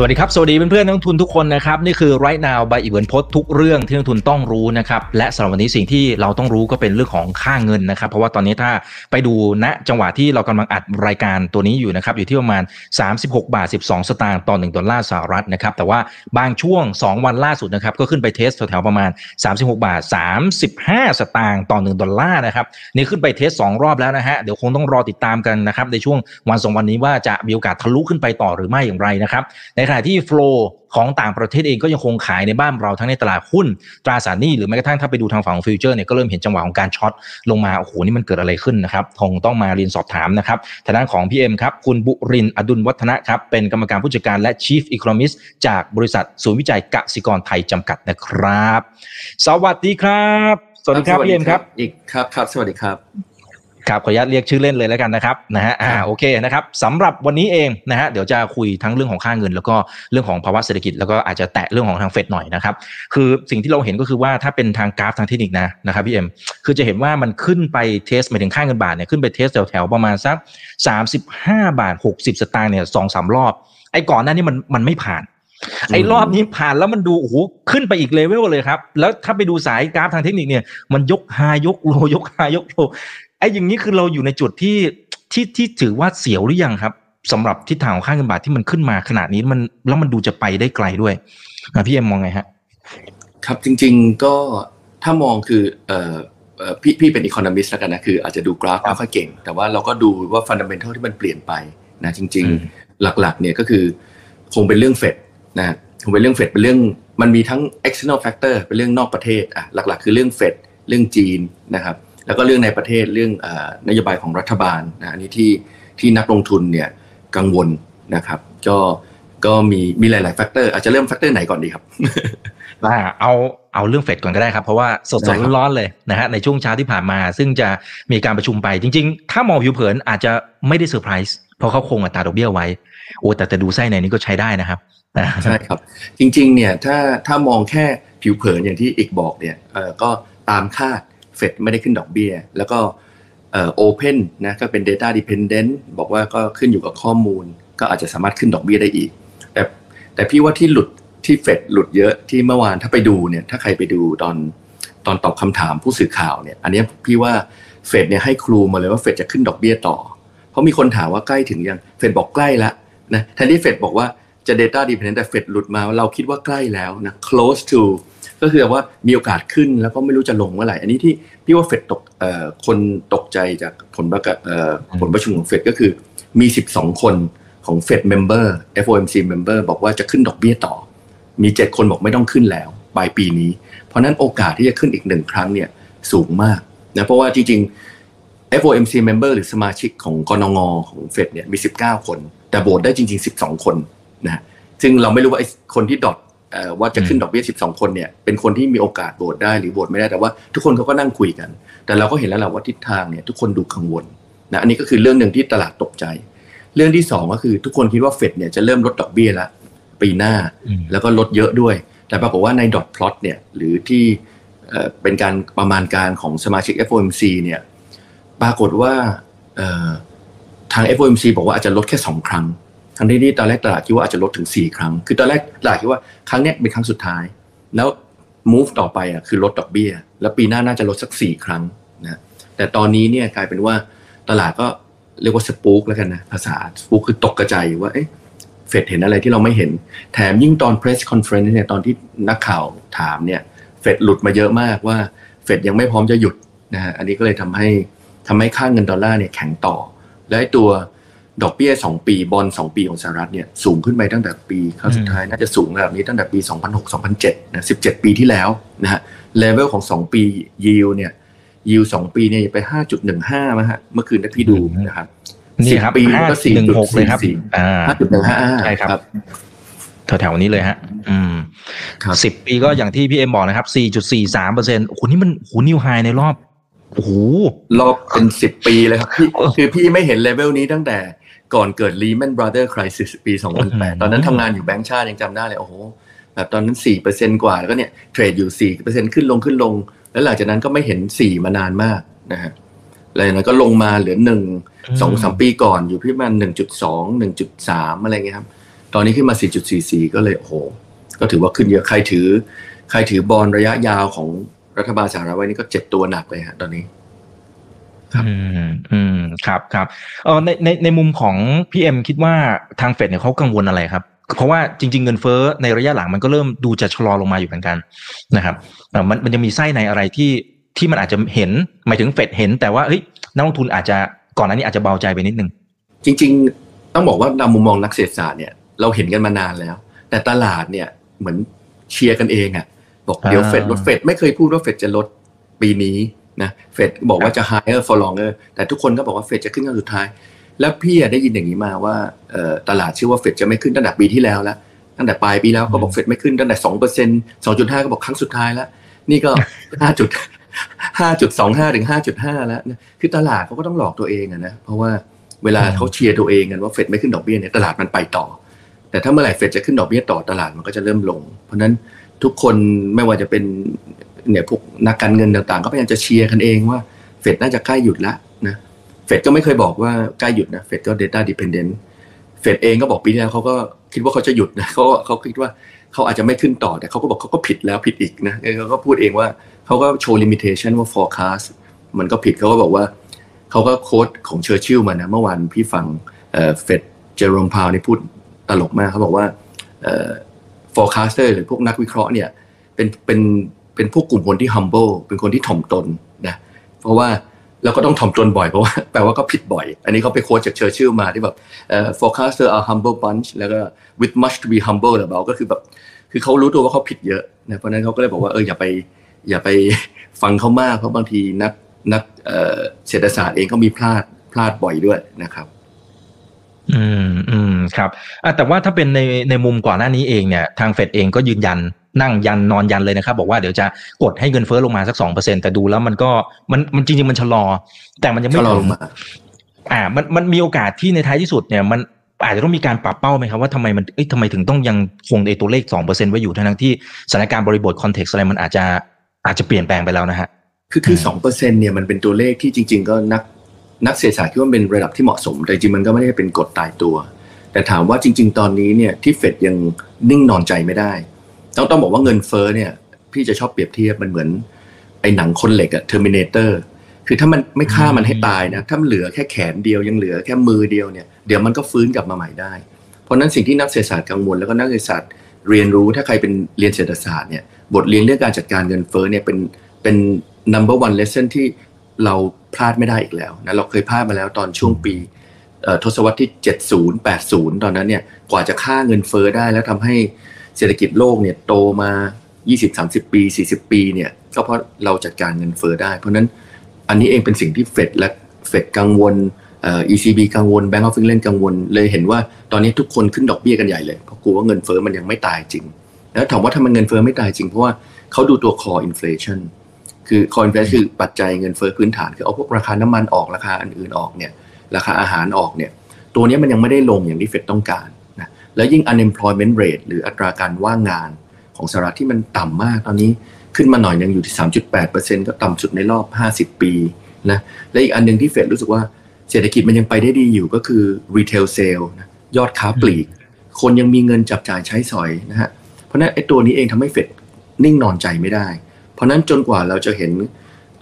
สวัสดีครับ สวัสดีเพื่อนๆนักลงทุนทุกคนนะครับ นี่คือ right now by อีเวนพดทุกเรื่องที่นักลงทุนต้องรู้นะครับ และสำหรับวันนี้สิ่งที่เราต้องรู้ก็เป็นเรื่องของค่าเงินนะครับ เพราะว่าตอนนี้ถ้าไปดูณจังหวะที่เรากำลังอัดรายการตัวนี้อยู่นะครับ อยู่ที่ประมาณ 36 บาท 12 สตางค์ต่อ1ดอลลาร์สหรัฐนะครับ แต่ว่าบางช่วง 2 วันล่าสุดนะครับ ก็ขึ้นไปเทสแถวๆประมาณ 36 บาท 35 สตางค์ต่อ1ดอลลาร์นะครับ นี่ขึ้นไป test 2 รอบแล้วนะฮะ เดี๋ยวคงต้องรอติดตามกันนะครับในช่วงวันสองวันนี้ว่าจะมีโอกาสทะลุขึ้นไปต่อหรือไม่อย่างไรนะครับในขณะที่ flow ของต่างประเทศเองก็ยังคงขายในบ้านเราทั้งในตลาดหุ้นตราสารหนี้หรือแม้กระทั่งถ้าไปดูทางฝั่งของ future เนี่ยก็เริ่มเห็นจังหวะของการ short ลงมาโอ้โหนี่มันเกิดอะไรขึ้นนะครับคงต้องมาเรียนสอบถามนะครับทางด้านของพี่เอ็มครับคุณบุรินทร์อดุลวัฒนะครับเป็นกรรมการผู้จัดการและ Chief Economist จากบริษัทศูนย์วิจัยกสิกรไทยจำกัดนะครับ สวัสดีครับ สวัสดีครับพี่เอ็มครับอีกครับครับ สวัสดีครับ ครับขออนุญาตเรียกชื่อเล่นเลยแล้วกันนะครับนะฮะอ่าโอเคนะครับสำหรับวันนี้เองนะฮะเดี๋ยวจะคุยทั้งเรื่องของค่าเงิน แล้วก็เรื่องของภาวะเศรษฐกิจแล้วก็อาจจะแตะเรื่องของทางเฟดหน่อยนะครับคือสิ่งที่เราเห็นก็คือว่าถ้าเป็นทางกราฟทางเทคนิคนะนะครับพี่เอ็มคือจะเห็นว่ามันขึ้นไป test หมายถึงค่าเงินบาทเนี่ยขึ้นไป test แถวๆประมาณสัก 35 บาท 60 สตางค์เนี่ยสองสามรอบ ไอ้ก่อนหน้านี้มันมันไม่ผ่านไอ้รอบนี้ผ่านแล้วมันดูโอ้โหขึ้นไปอีกเลเวลเลยครับ แล้วถ้าไปดูสายกราฟทางเทคนิคเนี่ยมันยกไฮยกโลยกไฮยกโล ไอ้อย่างนี้คือเราอยู่ในจุดที่ที่ที่ถือว่าเสียวหรือยังครับสำหรับทิศทางของค่าเงินบาทที่มันขึ้นมาขนาดนี้มันแล้วมันดูจะไปได้ไกลด้วยนะพี่เอ็มมองไงฮะ ครับจริง ๆก็ถ้ามองคือเอ่อเอ่อพี่พี่เป็น economist แล้วกันนะคืออาจจะดูกราฟไม่ค่อยเก่ง แต่ว่าเราก็ดูว่า fundamental ที่มันเปลี่ยนไปนะจริงอืมๆหลักๆเนี่ยก็คือคงเป็นเรื่องเฟดนะคงเป็นเรื่องเฟดเป็นเรื่องมันมีทั้ง external factor เป็นเรื่องนอกประเทศอะหลักๆ คือเรื่องเฟดเรื่องจีนนะครับ แล้วก็เรื่องในประเทศเรื่องเอ่อนโยบายของรัฐบาลนะอันนี้ที่ที่นักลงทุนเนี่ยกังวลนะครับก็ก็มีมีหลายๆ factor อาจจะเริ่ม factor ไหนก่อนดีครับอ่าเอาเอาเรื่องเฟดก่อนก็ได้ครับ เพราะว่าสดได้ครับๆร้อนๆเลยนะฮะในช่วงเช้าที่ผ่านมา ซึ่งจะมีการประชุมไปจริง ๆ ถ้ามองผิวเผินอาจจะไม่ได้เซอร์ไพรส์เพราะเขาคงอัตราดอกเบี้ยไว้ โอ้แต่แต่ดูไส้ในนี้ก็ใช้ได้นะครับใช่ครับ จริง ๆ เนี่ยถ้าถ้ามองแค่ผิวเผินอย่างที่อีกบอกเนี่ยเออก็ตามคาด เฟดไม่ได้ขึ้นดอกเบี้ย แล้วก็โอเพนนะก็เป็น Data Dependent บอกว่าก็ขึ้นอยู่กับข้อมูล ก็อาจจะสามารถขึ้นดอกเบี้ยได้อีก แต่แต่พี่ว่าที่หลุดที่เฟดหลุดเยอะที่เมื่อวานถ้าไปดูเนี่ยถ้าใครไปดูตอนตอนตอบคำถามผู้สื่อข่าวเนี่ยอันนี้พี่ว่าเฟดเนี่ยให้ครูมาเลยว่าเฟดจะขึ้นดอกเบี้ยต่อ เพราะมีคนถามว่าใกล้ถึงยังเฟดบอกใกล้แล้วนะแทนที่เฟดบอกว่าจะ data dependent แต่เฟดหลุดมาเราคิดว่าใกล้แล้วนะ close to ก็คือว่ามีโอกาสขึ้นแล้วก็ไม่รู้จะลงเมื่อไหร่ อันนี้ที่พี่ว่าเฟดตกเอ่อคนตกใจจากผลประกาศเอ่อผลประชุมของเฟดก็คือมี 12 คนของเฟด member FOMC member บอกว่าจะขึ้นดอกเบี้ยต่อ มี 7 คนบอกไม่ต้องขึ้นแล้วปลายปีนี้ เพราะฉะนั้นโอกาสที่จะขึ้นอีกหนึ่งครั้งเนี่ยสูงมากนะเพราะว่าจริง ๆ FOMC member หรือสมาชิกของกนงของเฟดเนี่ยมี 19 คน แต่โหวตได้จริง ๆ 12 คนนะฮะซึ่งเราไม่รู้ว่าไอ้คนที่ดอทเอ่อ ว่าจะขึ้นดอกเบี้ย 12 คนเนี่ยเป็นคนที่มีโอกาสโหวตได้หรือโหวตไม่ได้แต่ว่าทุกคนเขาก็นั่งคุยกัน แต่เราก็เห็นแล้วแหละว่าทิศทางเนี่ยทุกคนดูกังวลนะอันนี้ก็คือเรื่องหนึ่งที่ตลาดตกใจ เรื่องที่สองก็คือทุกคนคิดว่าเฟดเนี่ยจะเริ่มลดดอกเบี้ยละปีหน้าอืมแล้วก็ลดเยอะด้วย แต่ปรากฏว่าในดอทพลอตเนี่ยหรือที่เอ่อเป็นการประมาณการของสมาชิก FOMC เนี่ยปรากฏว่าเอ่อทาง FOMC บอกว่าอาจจะลดแค่ 2 ครั้ง ทั้งที่ที่ตอนแรกตลาดคิดว่าอาจจะลดถึง 4 ครั้ง คือตอนแรกตลาดคิดว่าครั้งนี้เป็นครั้งสุดท้าย แล้ว move ต่อไปอะคือลดดอกเบี้ย แล้วปีหน้าน่าจะลดสัก 4 ครั้งนะแต่ตอนนี้เนี่ยกลายเป็นว่าตลาดก็เรียกว่าสปูกแล้วกันนะภาษาสปูกคือตกกระจายว่าเอ๊ะเฟดเห็นอะไรที่เราไม่เห็น แถมยิ่งตอน press conference เนี่ยตอนที่นักข่าวถามเนี่ยเฟดหลุดมาเยอะมากว่าเฟดยังไม่พร้อมจะหยุดนะฮะอันนี้ก็เลยทำให้ทำให้ค่าเงินดอลลาร์เนี่ยแข็งต่อ และตัว ดอกเบี้ย 2 ปีบอล2ปีของสหรัฐเนี่ยสูงขึ้นไปตั้งแต่ปีครั้งสุดท้ายน่าจะสูงระดับนี้ตั้งแต่ปี 2006-2007นะ17 ปีที่แล้วนะฮะเลเวลของ 2 ปียิวเนี่ยยิว2ปีเนี่ยไป 5.15นะฮะเมื่อคืนที่พี่ดูนะครับนี่ครับ10ปีห้าก็หนึ่งหกเลยครับ4.44อ่าห้าจุดหนึ่งห้าใช่ครับแถวๆนี้เลยฮะ อืมครับสิบปีก็อย่างที่พี่เอ็มบอกนะครับสี่จุดสี่สามเปอร์เซ็นต์โอ้โหนี่มันโอ้โห new high ในรอบโอ้โหรอบเป็นสิบปีเลยครับพี่เออคือพี่ไม่เห็นเลเวลนี้ตั้งแต่ ก่อนเกิด Lehman Brothers Crisis ปีอืม2008 ตอนนั้นทำงานอยู่แบงก์ชาติยังจำได้เลย โอ้โห แบบตอนนั้น 4%กว่า แล้วก็เนี่ยเทรดอยู่ 4%ขึ้นลงขึ้นลง แล้วหลังจากนั้นก็ไม่เห็น 4 มานานมากนะฮะอะไรนั้นก็ลงมาเหลือหนึ่งสองสามปีก่อนอยู่ที่ประมาณหนึ่งจุดสองหนึ่งจุดสามอะไรเงี้ยครับ ตอนนี้ขึ้นมาสี่จุดสี่สี่ก็เลยโอ้โห ก็ถือว่าขึ้นเยอะ ใครถือ ใครถือบอลระยะยาวของรัฐบาลสหรัฐไว้นี่ก็เจ็บตัวหนักเลยฮะตอนนี้ ครับอืมอืมครับครับเออในในในมุมของพี่เอ็มคิดว่าทางเฟดเนี่ยเขากังวลอะไรครับ เพราะว่าจริง ๆ เงินเฟ้อในระยะหลังมันก็เริ่มดูจะชะลอลงมาอยู่เหมือนกันนะครับเออมันมันจะมีไส้ในอะไรที่ที่มันอาจจะเห็นหมายถึงเฟดเห็น แต่ว่าเฮ้ยนักลงทุนอาจจะก่อนหน้านี้อาจจะเบาใจไปนิดนึงจริง ๆ ต้องบอกว่าตามมุมมองนักเศรษฐศาสตร์เนี่ยเราเห็นกันมานานแล้ว แต่ตลาดเนี่ยเหมือนเชียร์กันเองอะบอกเดี๋ยวเฟดลดเฟดไม่เคยพูดว่าเฟดจะลดปีนี้ นะเฟดบอกว่าจะ higher for longer แต่ทุกคนก็บอกว่าเฟดจะขึ้นครั้งสุดท้าย แล้วพี่ได้ยินอย่างนี้มาว่าตลาดเชื่อว่าเฟดจะไม่ขึ้นตั้งแต่ปีที่แล้วแล้วตั้งแต่ปลายปีแล้วก็บอกเฟดไม่ขึ้นตั้งแต่สองเปอร์เซ็นต์สองจุดห้าก็บอกครั้งสุดท้ายแล้ว นี่ก็ห้าจุดห้าจุดสองห้าถึงห้าจุดห้าแล้วนะคือตลาดเขาก็ต้องหลอกตัวเองนะเพราะว่าเวลาเขาเชียร์ตัวเองกันว่าเฟดไม่ขึ้นดอกเบี้ยเนี่ยตลาดมันไปต่อ แต่ถ้าเมื่อไหร่เฟดจะขึ้นดอกเบี้ยต่อตลาดมันก็จะเริ่มลง เพราะนั้นทุกคนไม่ว่าจะเป็น เนี่ยพวกนักการเงินต่างๆ ก็พยายามจะเชียร์กันเองว่าเฟดน่าจะใกล้หยุดละนะเฟดก็ไม่เคยบอกว่าใกล้หยุดนะเฟดก็ data dependent เฟดเองก็บอกปีที่แล้วเขาก็คิดว่าเขาจะหยุดนะเขาเขาคิดว่าเขาอาจจะไม่ขึ้นต่อแต่เขาก็บอกเขาก็ผิดแล้วผิดอีกนะเขาก็พูดเองว่าเขาก็โชว์ limitation ว่า forecast มันก็ผิดเขาก็บอกว่าเขาก็ quote ของเชอร์ชิลมานะเมื่อวานพี่ฟังเฟด Jerome Powell นี่พูดตลกมากเขาบอกว่า forecaster หรือพวกนักวิเคราะห์เนี่ยเป็นเป็น เป็นพวกกลุ่มคนที่ humble เป็นคนที่ถ่อมตนนะเพราะว่าเราก็ต้องถ่อมตนบ่อยเพราะว่าแปลว่าก็ผิดบ่อย อันนี้เขาไป quote จากเชอร์ชิลมาที่แบบ forecaster are humble bunch แล้วก็ with much to be humble about ก็คือแบบคือเขารู้ตัวว่าเขาผิดเยอะนะเพราะนั้นเขาก็เลยบอกว่าเอออย่าไปอย่าไปฟังเขามากเพราะบางทีนักนักเศรษฐศาสตร์เองก็มีพลาดพลาดบ่อยด้วยนะครับ อืมอืมครับแต่ว่าถ้าเป็นในในมุมก่อนหน้านี้เองเนี่ย ทางเฟดเองก็ยืนยัน นั่งยันนอนยันเลยนะครับ บอกว่าเดี๋ยวจะกดให้เงินเฟ้อลงมาสักสองเปอร์เซ็นแต่ดูแล้วมันก็มันมันจริงๆมันชะลอ แต่มันยังไม่ลงมาอ่า มันมันมีโอกาสที่ในท้ายที่สุดเนี่ยมันอาจจะต้องมีการปรับเป้าไหมครับว่าทำไมมันเอ้ยทำไมถึงต้องยังคงในตัวเลขสองเปอร์เซ็นไว้อยู่ทั้งที่สถานการณ์บริบท context อะไรมันอาจจะอาจจะเปลี่ยนแปลงไปแล้วนะฮะคือคือสองเปอร์เซ็นเนี่ยมันเป็นตัวเลขที่จริง ๆ ก็นักนักเศรษฐศาสตร์คิดว่าเป็นระดับที่เหมาะสม แต่จริงมันก็ไม่ได้เป็นกฎตายตัว แต่ถามว่าจริง ๆ ตอนนี้เนี่ยที่เฟดยังนิ่งนอนใจไม่ได้ ต้องต้องบอกว่าเงินเฟ้อเนี่ยพี่จะชอบเปรียบเทียบมันเหมือนไอ้หนังคนเหล็กอะ Terminator คือถ้ามันไม่ฆ่ามันให้ตายนะถ้ามันเหลือแค่แขนเดียวยังเหลือแค่มือเดียวเนี่ยเดี๋ยวมันก็ฟื้นกลับมาใหม่ได้ เพราะนั้นสิ่งที่นักเศรษฐศาสตร์กังวลแล้วก็นักเศรษฐศาสตร์เรียนรู้ถ้าใครเป็นเรียนเศรษฐศาสตร์เนี่ยบทเรียนเรื่องการจัดการเงินเฟ้อเนี่ยเป็นเป็น number one lesson ที่เราพลาดไม่ได้อีกแล้วนะเราเคยพลาดมาแล้วตอนช่วงปีทศวรรษที่ 70 80 ตอนนั้นเนี่ยกว่าจะค่าเงินเฟ้อได้แล้วทำให้ เศรษฐกิจโลกเนี่ยโตมา 20-30 ปี 40 ปีเนี่ยก็เพราะเราจัดการเงินเฟ้อได้ เพราะนั้นอันนี้เองเป็นสิ่งที่เฟดและเฟดกังวลเอ่อ ECB กังวล Bank of England กังวล เลยเห็นว่าตอนนี้ทุกคนขึ้นดอกเบี้ยกันใหญ่เลยเพราะกลัวว่าเงินเฟ้อมันยังไม่ตายจริง แล้วถามว่าทำไมเงินเฟ้อไม่ตายจริง เพราะว่าเขาดูตัว core inflation คือคอนเฟลคือปัจจัยเงินเฟ้อพื้นฐาน คือเอาพวกราคาน้ำมันออกราคาอื่นๆออกเนี่ยราคาอาหารออกเนี่ยตัวนี้มันยังไม่ได้ลงอย่างที่เฟดต้องการ แล้วยิ่ง unemployment rate หรืออัตราการว่างงานของสหรัฐที่มันต่ำมากตอนนี้ขึ้นมาหน่อยยังอยู่ที่ 3.8%ก็ต่ำสุดในรอบ 50 ปีนะและอีกอันหนึ่งที่เฟดรู้สึกว่าเศรษฐกิจมันยังไปได้ดีอยู่ก็คือ retail sale นะยอดค้าปลีก คนยังมีเงินจับจ่ายใช้สอยนะฮะเพราะนั้นไอ้ตัวนี้เองทำให้เฟดนิ่งนอนใจไม่ได้ เพราะนั้นจนกว่าเราจะเห็น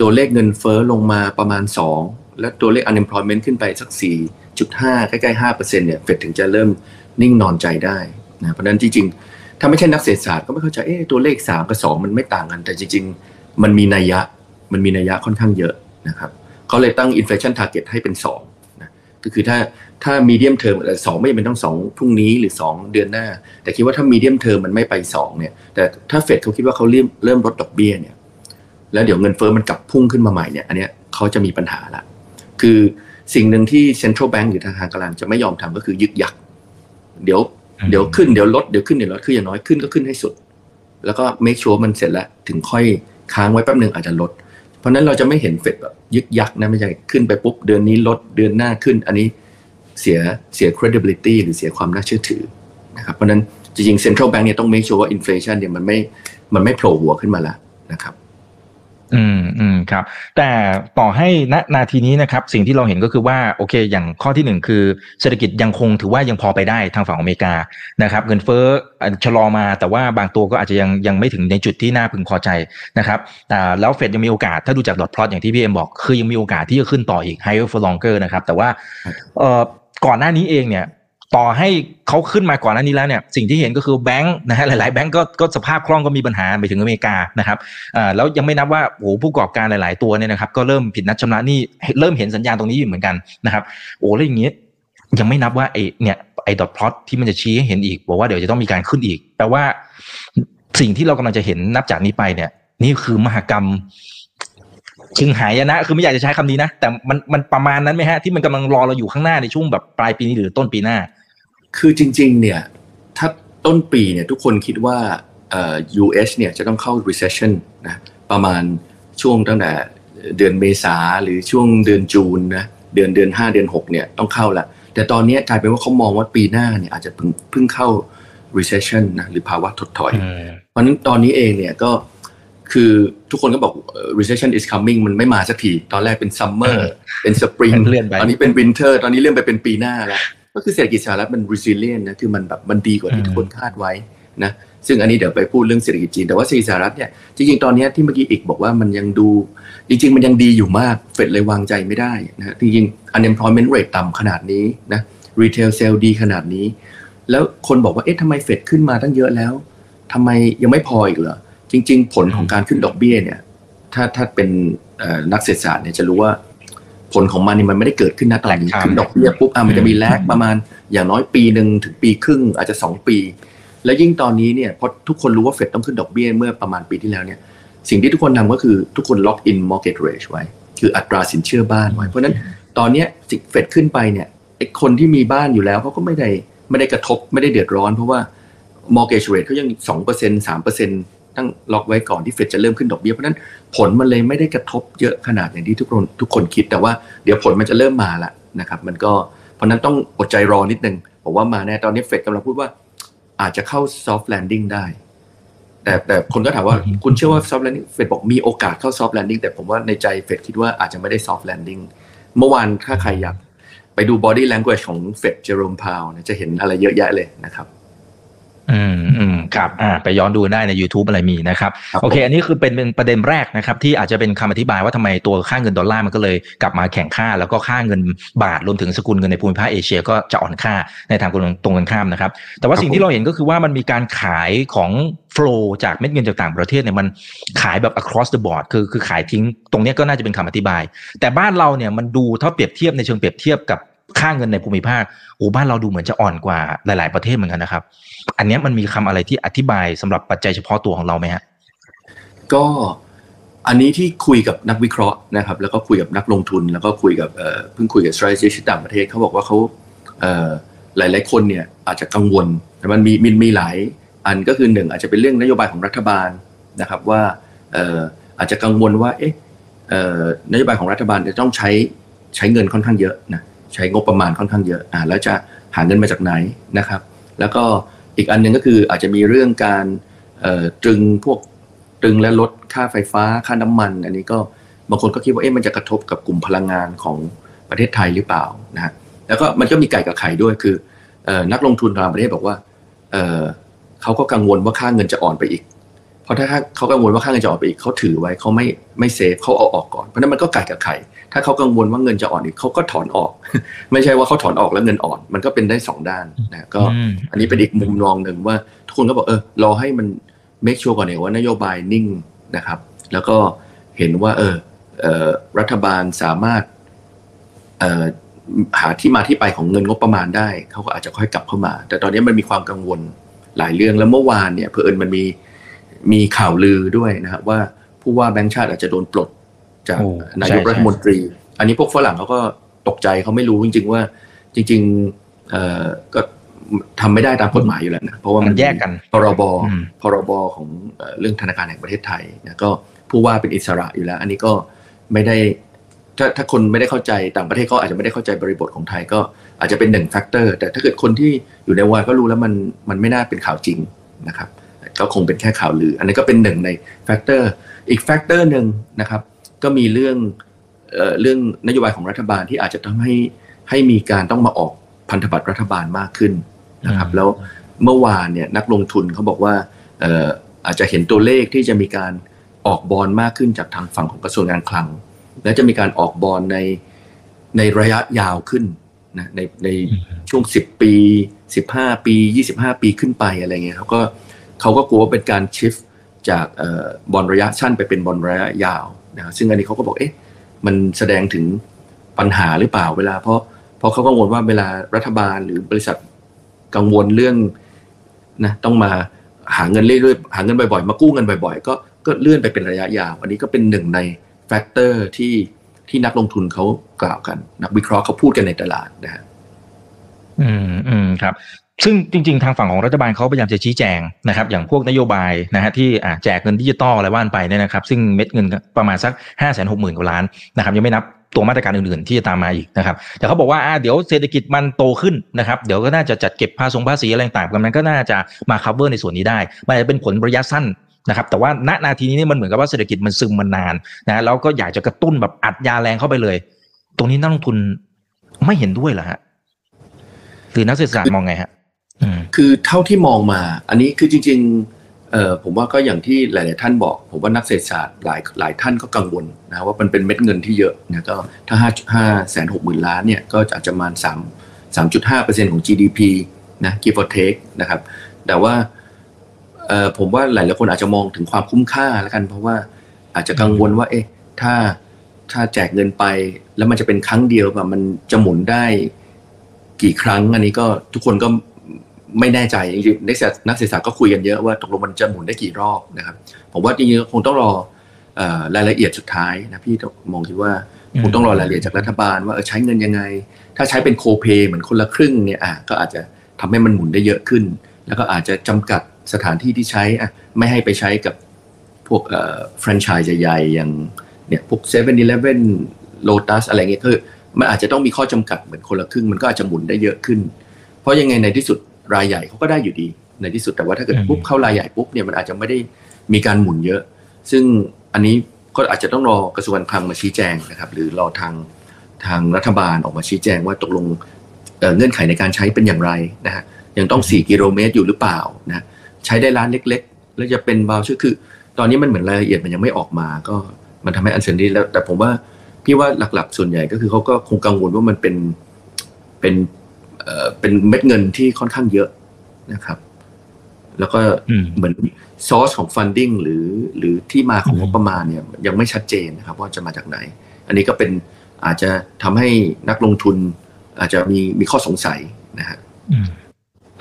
ตัวเลขเงินเฟอ้อลงมาประมาณ 2 และตัวเลข unemployment ขึ้นไปสัก 4.5 ใกล้ๆ5%เนี่ยเฟดถึงจะเริ่ม นิ่งนอนใจได้นะเพราะนั้นจริงๆ ถ้าไม่ใช่นักเศรษฐศาสตร์ก็ไม่เข้าใจเอ๊ะตัวเลข 3 กับ 2 มันไม่ต่างกัน แต่จริง ๆ มันมีนัยยะมันมีนัยยะค่อนข้างเยอะนะครับเขาเลยตั้ง inflation target ให้เป็น2นะก็คือถ้าถ้า medium term สองไม่เป็นต้องสองพรุ่งนี้หรือ 2 เดือนหน้า แต่คิดว่าถ้า medium term มันไม่ไป2เนี่ยแต่ถ้าเฟดเขาคิดว่าเขาเริ่มเริ่มลดดอกเบี้ยเนี่ยแล้วเดี๋ยวเงินเฟอ้อมันกลับพุ่งขึ้นมาใหม่เนี่ยอันเนี้ยเขาจะมีปัญหาละคือสิ่งหนึ่งที่ central bank หรือธนาคารกลางจะไม่ยอมทำก็คือยึกยัก เดี๋ยวเดี๋ยวขึ้นเดี๋ยวลดเดี๋ยวขึ้นเดี๋ยวลดคืออย่างน้อยขึ้นก็ขึ้นให้สุด แล้วก็ make sure มันเสร็จแล้วถึงค่อยค้างไว้แป๊บหนึ่งอาจจะลด เพราะนั้นเราจะไม่เห็นเฟดแบบยึกยักนะไม่ใช่ขึ้นไปปุ๊บเดือนนี้ลดเดือนหน้าขึ้น อันนี้เสียเสีย credibility หรือเสียความน่าเชื่อถือนะครับเพราะนั้นจริงๆ central bank เนี่ยต้อง make sure ว่า inflation เนี่ยมันไม่มันไม่โผล่หัวขึ้นมาแล้วนะครับ อืมอืมครับ แต่ต่อให้ณนาทีนี้นะครับ สิ่งที่เราเห็นก็คือว่าโอเค อย่างข้อที่หนึ่งคือเศรษฐกิจยังคงถือว่ายังพอไปได้ทางฝั่งอเมริกานะครับ เงินเฟ้อชะลอมาแต่ว่าบางตัวก็อาจจะยังยังไม่ถึงในจุดที่น่าพึงพอใจนะครับอ่แล้วเฟดยังมีโอกาสถ้าดูจากดอทพลอตอย่างที่พี่เอ็มบอก คือยังมีโอกาสที่จะขึ้นต่ออีก higher for longer นะครับ แต่ว่าเอ่อก่อนหน้านี้เองเนี่ย ต่อให้เขาขึ้นมาก่อนหน้านี้แล้วเนี่ยสิ่งที่เห็นก็คือแบงค์นะฮะหลายๆแบงค์ก็ก็สภาพคล่องก็มีปัญหาไปถึงอเมริกานะครับอ่าแล้วยังไม่นับว่าโอ้ผู้ประกอบการหลาย ๆ ตัวเนี่ยนะครับก็เริ่มผิดนัดชำระหนี้เริ่มเห็นสัญญาณตรงนี้อยู่เหมือนกันนะครับโอ้แล้วอย่างนี้ยังไม่นับว่าไอ้เนี่ยไอ้ดอทพลอตที่มันจะชี้ให้เห็นอีก บอกว่าเดี๋ยวจะต้องมีการขึ้นอีกแปลว่าสิ่งที่เรากำลังจะเห็นนับจากนี้ไปเนี่ย นี่คือมหกรรม ชึงหายนะ คือไม่อยากจะใช้คำนี้นะ แต่มันมันประมาณนั้นไหมฮะ ที่มันกำลังรอเราอยู่ข้างหน้าในช่วงแบบปลายปีนี้หรือต้นปีหน้า คือจริง ๆ เนี่ย ถ้าต้นปีเนี่ย ทุกคนคิดว่าเอ่อ US เนี่ยจะต้องเข้า recession นะประมาณช่วงตั้งแต่เดือนเมษาหรือช่วงเดือนจูนนะเดือนเดือนห้าเดือนหกเนี่ยต้องเข้าละแต่ตอนนี้กลายเป็นว่าเขามองว่าปีหน้าเนี่ยอาจจะเพิ่งเพิ่งเข้า recession นะหรือภาวะถดถอย เพราะฉะนั้นตอนนี้เองเนี่ยก็ คือทุกคนก็บอกเอ่อ recession is coming มันไม่มาสักที ตอนแรกเป็น summer เป็น spring เลื่อนไปตอนนี้เป็น winter ตอนนี้เลื่อนไปเป็นปีหน้าแล้ว ก็คือเศรษฐกิจสหรัฐมัน resilient นะ คือมันแบบมันดีกว่าที่ทุกคนคาดไว้นะ ซึ่งอันนี้เดี๋ยวไปพูดเรื่องเศรษฐกิจจีน แต่ว่าเศรษฐกิจสหรัฐเนี่ย จริงๆ ตอนเนี้ยที่เมื่อกี้อีกบอกว่ามันยังดู จริง ๆ มันยังดีอยู่มาก เฟดเลยวางใจไม่ได้นะ จริงๆ unemployment rate ต่ำขนาดนี้นะ retail sale ดีขนาดนี้ แล้วคนบอกว่า เอ๊ะทำไมเฟดขึ้นมาตั้งเยอะแล้วทำไมยังไม่พออีกเหรอ จริง ๆ ผลของการขึ้นดอกเบี้ยเนี่ยถ้าถ้าเป็นเอ่อนักเศรษฐศาสตร์เนี่ยจะรู้ว่าผลของมันนี่มันไม่ได้เกิดขึ้นนะตอนนี้แตกต่างขึ้นดอกเบี้ยปุ๊บอะมันจะมีแลกประมาณอย่างน้อยปีหนึ่งถึงปีครึ่งอาจจะสองปี แล้วยิ่งตอนนี้เนี่ยเพราะทุกคนรู้ว่าเฟดต้องขึ้นดอกเบี้ยเมื่อประมาณปีที่แล้วเนี่ยสิ่งที่ทุกคนทำก็คือทุกคนล็อกอิน mortgage rate ไว้ คืออัตราสินเชื่อบ้านไว้ เพราะฉะนั้นตอนเนี้ยสิ่งเฟดขึ้นไปเนี่ยไอ้คนที่มีบ้านอยู่แล้วเขาก็ไม่ได้ไม่ได้กระทบไม่ได้เดือดร้อน เพราะว่า mortgage rate เขายังสองเปอร์เซ็นสามเปอร์เซ็นตั้ งล็อกไว้ก่อนที่เฟดจะเริ่มขึ้นดอกเบี้ยเพราะฉะนั้นผลมันเลยไม่ได้กระทบเยอะขนาดอย่างที่ทุกคนทุกคนคิดแต่ว่าเดี๋ยวผลมันจะเริ่มมาละนะครับมันก็เพราะฉะนั้นต้องอดใจรอนิดนึงผมว่ามาแน่ตอนนี้เฟดกำลังพูดว่าอาจจะเข้า soft landing ได้ แต่แต่คนก็ถามว่าอืมคุณเชื่อว่า soft landing เฟดบอกมีโอกาสเข้า soft landing แต่ผมว่าในใจเฟดคิดว่าอาจจะไม่ได้ soft landing เมื่อวานถ้าใครอยากไปดู body language ของเฟดเจอโรมพาวจะเห็นอะไรเยอะแยะเลยนะครับ อืมอืมครับอ่าไปย้อนดูได้ใน YouTube อะไรมีนะครับครับโอเคผมอันนี้คือเป็นเป็นประเด็นแรกนะครับ ที่อาจจะเป็นคำอธิบายว่าทำไมตัวค่าเงินดอลลาร์มันก็เลยกลับมาแข่งค่า แล้วก็ค่าเงินบาทรวมถึงสกุลเงินในภูมิภาคเอเชีย ก็จะอ่อนค่าในทางตรงกันข้ามนะครับ แต่ว่าสิ่งที่เราเห็นก็คือว่ามันมีการขายของ flow จากเม็ดเงินจากต่างประเทศเนี่ยมันขายแบบ across the board คือคือขายทิ้งตรงเนี้ยก็น่าจะเป็นคำอธิบาย แต่บ้านเราเนี่ยมันดูถ้าเปรียบเทียบในเชิงเปรียบเทียบกับ ค่าเงินในภูมิภาคโอ้บ้านเราดูเหมือนจะอ่อนกว่าหลาย ๆประเทศเหมือนกันนะครับ อันนี้มันมีคำอะไรที่อธิบายสำหรับปัจจัยเฉพาะตัวของเราไหมฮะก็อันนี้ที่คุยกับนักวิเคราะห์นะครับ แล้วก็คุยกับนักลงทุน แล้วก็คุยกับเพิ่งคุยกับ strategist ต่างประเทศเขาบอกว่าเขาเอ่อหลาย ๆ คนเนี่ยอาจจะกังวลแต่มันมีมีมีหลายอันก็คือหนึ่งอาจจะเป็นเรื่องนโยบายของรัฐบาลนะครับว่าอาจจะกังวลว่าเอ๊ะนโยบายของรัฐบาลจะต้องใช้ใช้เงินค่อนข้างเยอะนะ ใช้งบประมาณค่อนข้างเยอะอ่าแล้วจะหาเงินมาจากไหนนะครับ แล้วก็อีกอันหนึ่งก็คืออาจจะมีเรื่องการเอ่อตรึงพวกตรึงและลดค่าไฟฟ้าค่าน้ำมัน อันนี้ก็บางคนก็คิดว่าเอ๊ะมันจะกระทบกับกลุ่มพลังงานของประเทศไทยหรือเปล่านะฮะแล้วก็มันก็มีไก่กับไข่ด้วยคือเอ่อนักลงทุนต่างประเทศบอกว่าเอ่อเขาก็กังวลว่าค่าเงินจะอ่อนไปอีก เพราะถ้าเขากังวลว่าค่าเงินจะอ่อนไปอีกเขาถือไว้เขาไม่ไม่เซฟเขาเอาออกก่อนเพราะฉะนั้นมันก็ไก่กับไข่ถ้าเขากังวลว่าเงินจะอ่อนอีกเขาก็ถอนออก ไม่ใช่ว่าเขาถอนออกแล้วเงินอ่อน มันก็เป็นได้สองด้านนะก็อืมอันนี้เป็นอีกมุมมองหนึ่งว่า ทุกคนก็บอกเออรอให้มัน make sure ก่อนเนี่ยว่านโยบายนิ่งนะครับ แล้วก็เห็นว่าเออเออรัฐบาลสามารถเอ่อหาที่มาที่ไปของเงินงบประมาณได้เขาก็อาจจะค่อยกลับเข้ามา แต่ตอนนี้มันมีความกังวลหลายเรื่องแล้วเมื่อวานเนี่ยเผอิญมันมี มีข่าวลือด้วยนะครับว่าผู้ว่าแบงค์ชาติอาจจะโดนปลดจากโอ้นายกใช่รัฐมนตรี อันนี้พวกฝรั่งเขาก็ตกใจเขาไม่รู้จริง ๆ ว่าจริงๆเอ่อก็ทำไม่ได้ตามกฎหมายอยู่แล้วนะเพราะว่ามันมันแยกกันพรบอืมพรบของเอ่อเรื่องธนาคารแห่งประเทศไทยนะก็ผู้ว่าเป็นอิสระอยู่แล้ว อันนี้ก็ไม่ได้ถ้าถ้าคนไม่ได้เข้าใจต่างประเทศก็อาจจะไม่ได้เข้าใจบริบทของไทยก็อาจจะเป็นหนึ่ง factor แต่ถ้าเกิดคนที่อยู่ในไทยก็รู้แล้วมันมันไม่น่าเป็นข่าวจริงนะครับ ก็คงเป็นแค่ข่าวลือ อันนี้ก็เป็นหนึ่งใน factor อีก factor หนึ่งนะครับ ก็มีเรื่องเอ่อเรื่องนโยบายของรัฐบาลที่อาจจะทำให้ให้มีการต้องมาออกพันธบัตรรัฐบาลมากขึ้นนะครับอืมแล้วเมื่อวานเนี่ยนักลงทุนเขาบอกว่าเอ่ออาจจะเห็นตัวเลขที่จะมีการออกบอลมากขึ้นจากทางฝั่งของกระทรวงการคลัง และจะมีการออกบอลในในระยะยาวขึ้นนะในในช่วง 10 ปี 15 ปี 25 ปีขึ้นไปอะไรเงี้ยเขาก็ เขาก็กลัวว่าเป็นการ shift จากออก bond ระยะสั้นไปเป็นบอลระยะยาวนะครับซึ่งอันนี้เขาก็บอกเอ๊ะมันแสดงถึงปัญหาหรือเปล่าเวลา เพราะเพราะเขากังวลว่าเวลารัฐบาลหรือบริษัทกังวลเรื่องนะต้องมาหาเงินเรื่อยๆหาเงินบ่อยๆ มากู้เงินบ่อยๆ ก็ก็เลื่อนไปเป็นระยะยาว อันนี้ก็เป็นหนึ่งใน factor ที่ที่นักลงทุนเขากล่าวกัน นักวิเคราะห์เขาพูดกันในตลาดนะฮะอืมอืมครับ ซึ่งจริง ๆ ทางฝั่งของรัฐบาลเขาพยายามจะชี้แจงนะครับ อย่างพวกนโยบายนะฮะที่แจกเงินดิจิตอลอะไรว่านไปเนี่ยนะครับ ซึ่งเม็ดเงินประมาณสักห้าแสนหกหมื่นกว่าล้านนะครับ ยังไม่นับตัวมาตรการอื่นๆ ที่จะตามมาอีกนะครับ แต่เขาบอกว่าเดี๋ยวเศรษฐกิจมันโตขึ้นนะครับ เดี๋ยวก็น่าจะจัดเก็บภาษีภาษีอะไรต่างๆกันมันก็น่าจะมา cover ในส่วนนี้ได้มันจะเป็นผลระยะสั้นนะครับแต่ว่าณนาทีนี้นี่มันเหมือนกับว่าเศรษฐกิจมันซึมมานานนะแล้วก็อยากจะกระตุ้นแบบอัดยาแรงเข้าไปเลย ตรงนี้นักลงทุนไม่เห็นด้วยเหรอฮะหรือนักเศรษฐศาสตร์มองไงฮะ คือเท่าที่มองมา อันนี้คือจริงๆเออผมว่าก็อย่างที่หลาย ๆ ท่านบอก ผมว่านักเศรษฐศาสตร์หลายหลายท่านก็กังวลนะว่ามันเป็นเม็ดเงินที่เยอะนะก็ถ้าห้าห้าแสนหกหมื่นล้านเนี่ยก็อาจจะประมาณสามสามจุดห้าเปอร์เซ็นต์ของ GDP นะ give or take นะครับ แต่ว่าเออผมว่าหลายๆคนอาจจะมองถึงความคุ้มค่าแล้วกัน เพราะว่าอาจจะกังวลว่าเอ๊ะถ้าถ้าแจกเงินไปแล้วมันจะเป็นครั้งเดียวแบบมันจะหมุนได้กี่ครั้ง อันนี้ก็ทุกคนก็ ไม่แน่ใจจริงๆนักเศรษฐนักเศรษฐศาสตร์ก็คุยกันเยอะว่าตกลงมันจะหมุนได้กี่รอบนะครับ ผมว่าจริงๆคงต้องรอเอ่อรายละเอียดสุดท้ายนะพี่มองคิดว่าอืมคงต้องรอรายละเอียดจากรัฐบาลว่าเออใช้เงินยังไง ถ้าใช้เป็น co-pay เหมือนคนละครึ่งเนี่ยอะก็อาจจะทำให้มันหมุนได้เยอะขึ้น แล้วก็อาจจะจำกัดสถานที่ที่ใช้อะไม่ให้ไปใช้กับพวกเอ่อแฟรนไชส์ใหญ่ๆอย่างเนี่ยพวกเซเว่นอีเลฟเว่นโลตัสอะไรเงี้ยคือมันอาจจะต้องมีข้อจำกัดเหมือนคนละครึ่งมันก็อาจจะหมุนได้เยอะขึ้น เพราะยังไงในที่สุด รายใหญ่เขาก็ได้อยู่ดีในที่สุดแต่ว่าถ้าเกิดอืมปุ๊บเข้ารายใหญ่ปุ๊บเนี่ยมันอาจจะไม่ได้มีการหมุนเยอะ ซึ่งอันนี้ก็อาจจะต้องรอกระทรวงการคลังมาชี้แจงนะครับ หรือรอทางทางรัฐบาลออกมาชี้แจงว่าตกลงเอ่อเงื่อนไขในการใช้เป็นอย่างไรนะฮะยังต้อง 4 กิโลเมตรอยู่หรือเปล่านะใช้ได้ร้านเล็ก ๆ แล้วจะเป็นบาวชื่อคือ ตอนนี้มันเหมือนรายละเอียดมันยังไม่ออกมาก็มันทำให้อันเซนดี้แล้วแต่ผมว่าพี่ว่าหลักๆ ส่วนใหญ่ก็คือเขาก็คงกังวลว่ามันเป็นเป็น เอ่อเป็นเม็ดเงินที่ค่อนข้างเยอะนะครับ แล้วก็อืมเหมือนซอสของ funding หรือหรือที่มาของอืมงบประมาณเนี่ยยังไม่ชัดเจนนะครับ ว่าจะมาจากไหน อันนี้ก็เป็นอาจจะทำให้นักลงทุนอาจจะมีมีข้อสงสัยนะฮะอืม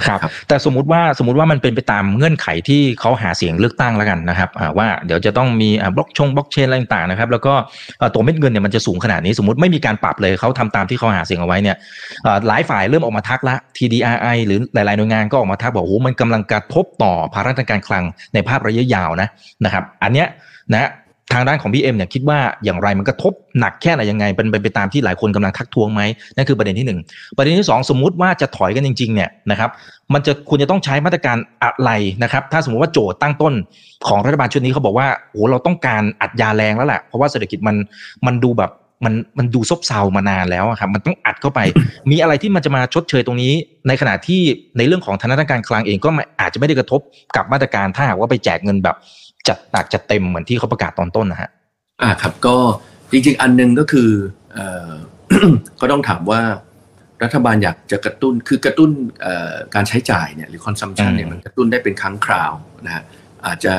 ครับครับแต่สมมติว่าสมมติว่ามันเป็นไปตามเงื่อนไขที่เขาหาเสียงเลือกตั้งแล้วกันนะครับอ่าว่าเดี๋ยวจะต้องมีอ่าบล็อกชงบล็อกเชนอะไรต่างๆนะครับแล้วก็เอ่อตัวเม็ดเงินเนี่ยมันจะสูงขนาดนี้ สมมติไม่มีการปรับเลยเขาทำตามที่เขาหาเสียงเอาไว้เนี่ยเอ่อหลายฝ่ายเริ่มออกมาทักละ TDRI หรือหลายๆหน่วยงานก็ออกมาทักบอกโอ้โหมันกำลังกระทบต่อภาระทางการคลังในภาพระยะยาวนะนะครับ อันเนี้ยนะทางด้านของพี่เอ็มเนี่ยคิดว่าอย่างไรมันกระทบหนักแค่ไหนยังไงเป็นเป็นไปตามที่หลายคนกำลังทักท้วงไหมนั่นคือประเด็นที่หนึ่งประเด็นที่สองสมมุติว่าจะถอยกันจริงๆเนี่ยนะครับมันจะควรจะต้องใช้มาตรการอะไรนะครับถ้าสมมติว่าโจทย์ตั้งต้นของรัฐบาลชุดนี้เขาบอกว่าโอ้เราต้องการอัดยาแรงแล้วแหละเพราะว่าเศรษฐกิจมันมันดูแบบมันมันดูซบเซามานานแล้วอะครับมันต้องอัดเข้าไป มีอะไรที่มันจะมาชดเชยตรงนี้ ในขณะที่ในเรื่องของธนาคารกลางเองก็ไม่อาจจะไม่ได้กระทบกับมาตรการถ้าหากว่าไปแจกเงินแบบ จัดหนักจัดเต็มเหมือนที่เขาประกาศตอนต้นนะฮะอ่าครับก็จริงๆ อันหนึงก็คือเอ่อก็ต้องถามว่ารัฐบาลอยากจะกระตุ้นคือกระตุ้นเอ่อการใช้จ่ายเนี่ยหรือ consumption เนี่ยอืมมันกระตุ้นได้เป็นครั้งคราวนะฮะอาจจะ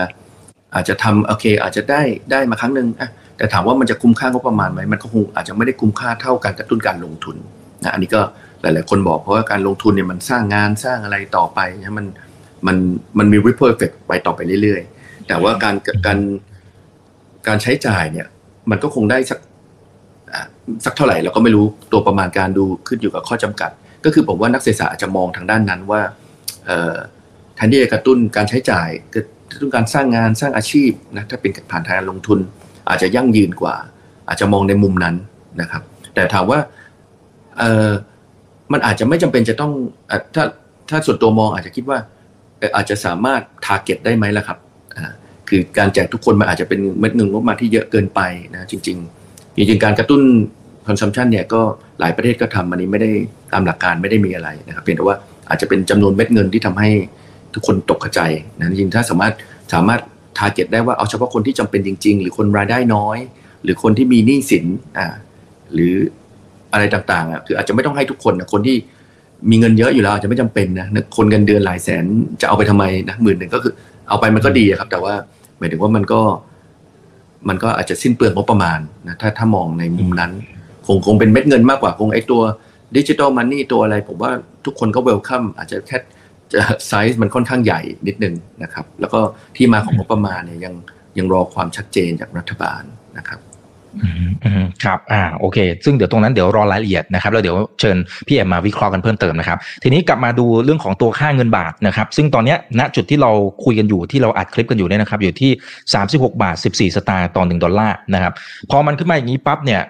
อาจจะทำโอเค อาจจะได้ได้มาครั้งหนึ่งอะแต่ถามว่ามันจะคุ้มค่างบประมาณไหมมันก็คงอาจจะไม่ได้คุ้มค่าเท่าการกระตุ้นการลงทุนนะอันนี้ก็หลาย ๆ คนบอกเพราะว่าการลงทุนเนี่ยมันสร้างงานสร้างอะไรต่อไปนะมันมันมันมี ripple effect ไปต่อไปเรื่อยๆ แต่ว่าการการการใช้จ่ายเนี่ย มันก็คงได้สักสักเท่าไหร่เราก็ไม่รู้ตัวประมาณการดูขึ้นอยู่กับข้อจำกัด ก็คือผมว่านักเศรษฐศาสตร์อาจจะมองทางด้านนั้นว่าแทนที่จะกระตุ้นการใช้จ่ายกระตุ้นการสร้างงานสร้างอาชีพนะถ้าเป็นผ่านทางการลงทุน อาจจะยั่งยืนกว่า อาจจะมองในมุมนั้นนะครับ แต่ถามว่าเออมันอาจจะไม่จำเป็นจะต้องถ้าถ้าส่วนตัวมองอาจจะคิดว่าอาจจะสามารถ target ได้ไหมล่ะครับ คือการแจกทุกคนมันอาจจะเป็นเม็ดเงินงบประมาณที่เยอะเกินไปนะจริง ๆ จริงๆการกระตุ้น consumption เนี่ยก็หลายประเทศก็ทำอันนี้ไม่ได้ตามหลักการไม่ได้มีอะไรนะครับเพียงแต่ว่าอาจจะเป็นจำนวนเม็ดเงินที่ทำให้ทุกคนตกกระจนะจริงถ้าสามารถสามารถ target ได้ว่าเอาเฉพาะคนที่จำเป็นจริง ๆ หรือคนรายได้น้อย หรือคนที่มีหนี้สินอ่าหรืออะไรต่างๆอะคืออาจจะไม่ต้องให้ทุกคนนะคนที่มีเงินเยอะอยู่แล้วอาจจะไม่จำเป็นนะคนเงินเดือนหลายแสนจะเอาไปทำไมนะหมื่นหนึ่งก็คือ เอาไปมันก็ดีครับ แต่ว่าหมายถึงว่ามันก็ มันก็อาจจะสิ้นเปลืองงบประมาณนะถ้าถ้ามองในมุมนั้น คงคงเป็นเม็ดเงินมากกว่าคงไอตัว digital money ตัวอะไร ผมว่าทุกคนก็เวลคัมอาจจะแค่จะไซส์มันค่อนข้างใหญ่นิดนึงนะครับ แล้วก็ที่มาของงบประมาณเนี่ยยังยังรอความชัดเจนจากรัฐบาลนะครับ ครับอ่าโอเค ซึ่งเดี๋ยวตรงนั้นเดี๋ยวรอรายละเอียดนะครับแล้วเดี๋ยวเชิญพี่เอ็มมาวิเคราะห์กันเพิ่มเติมนะครับ ทีนี้กลับมาดูเรื่องของตัวค่าเงินบาทนะครับ ซึ่งตอนนี้ณจุดที่เราคุยกันอยู่ที่เราอัดคลิปกันอยู่เนี่ยนะครับ อยู่ที่ 36 บาท 14 สตางค์ต่อ1ดอลลาร์นะครับ พอมันขึ้นมาอย่างนี้ปั๊บเนี่ย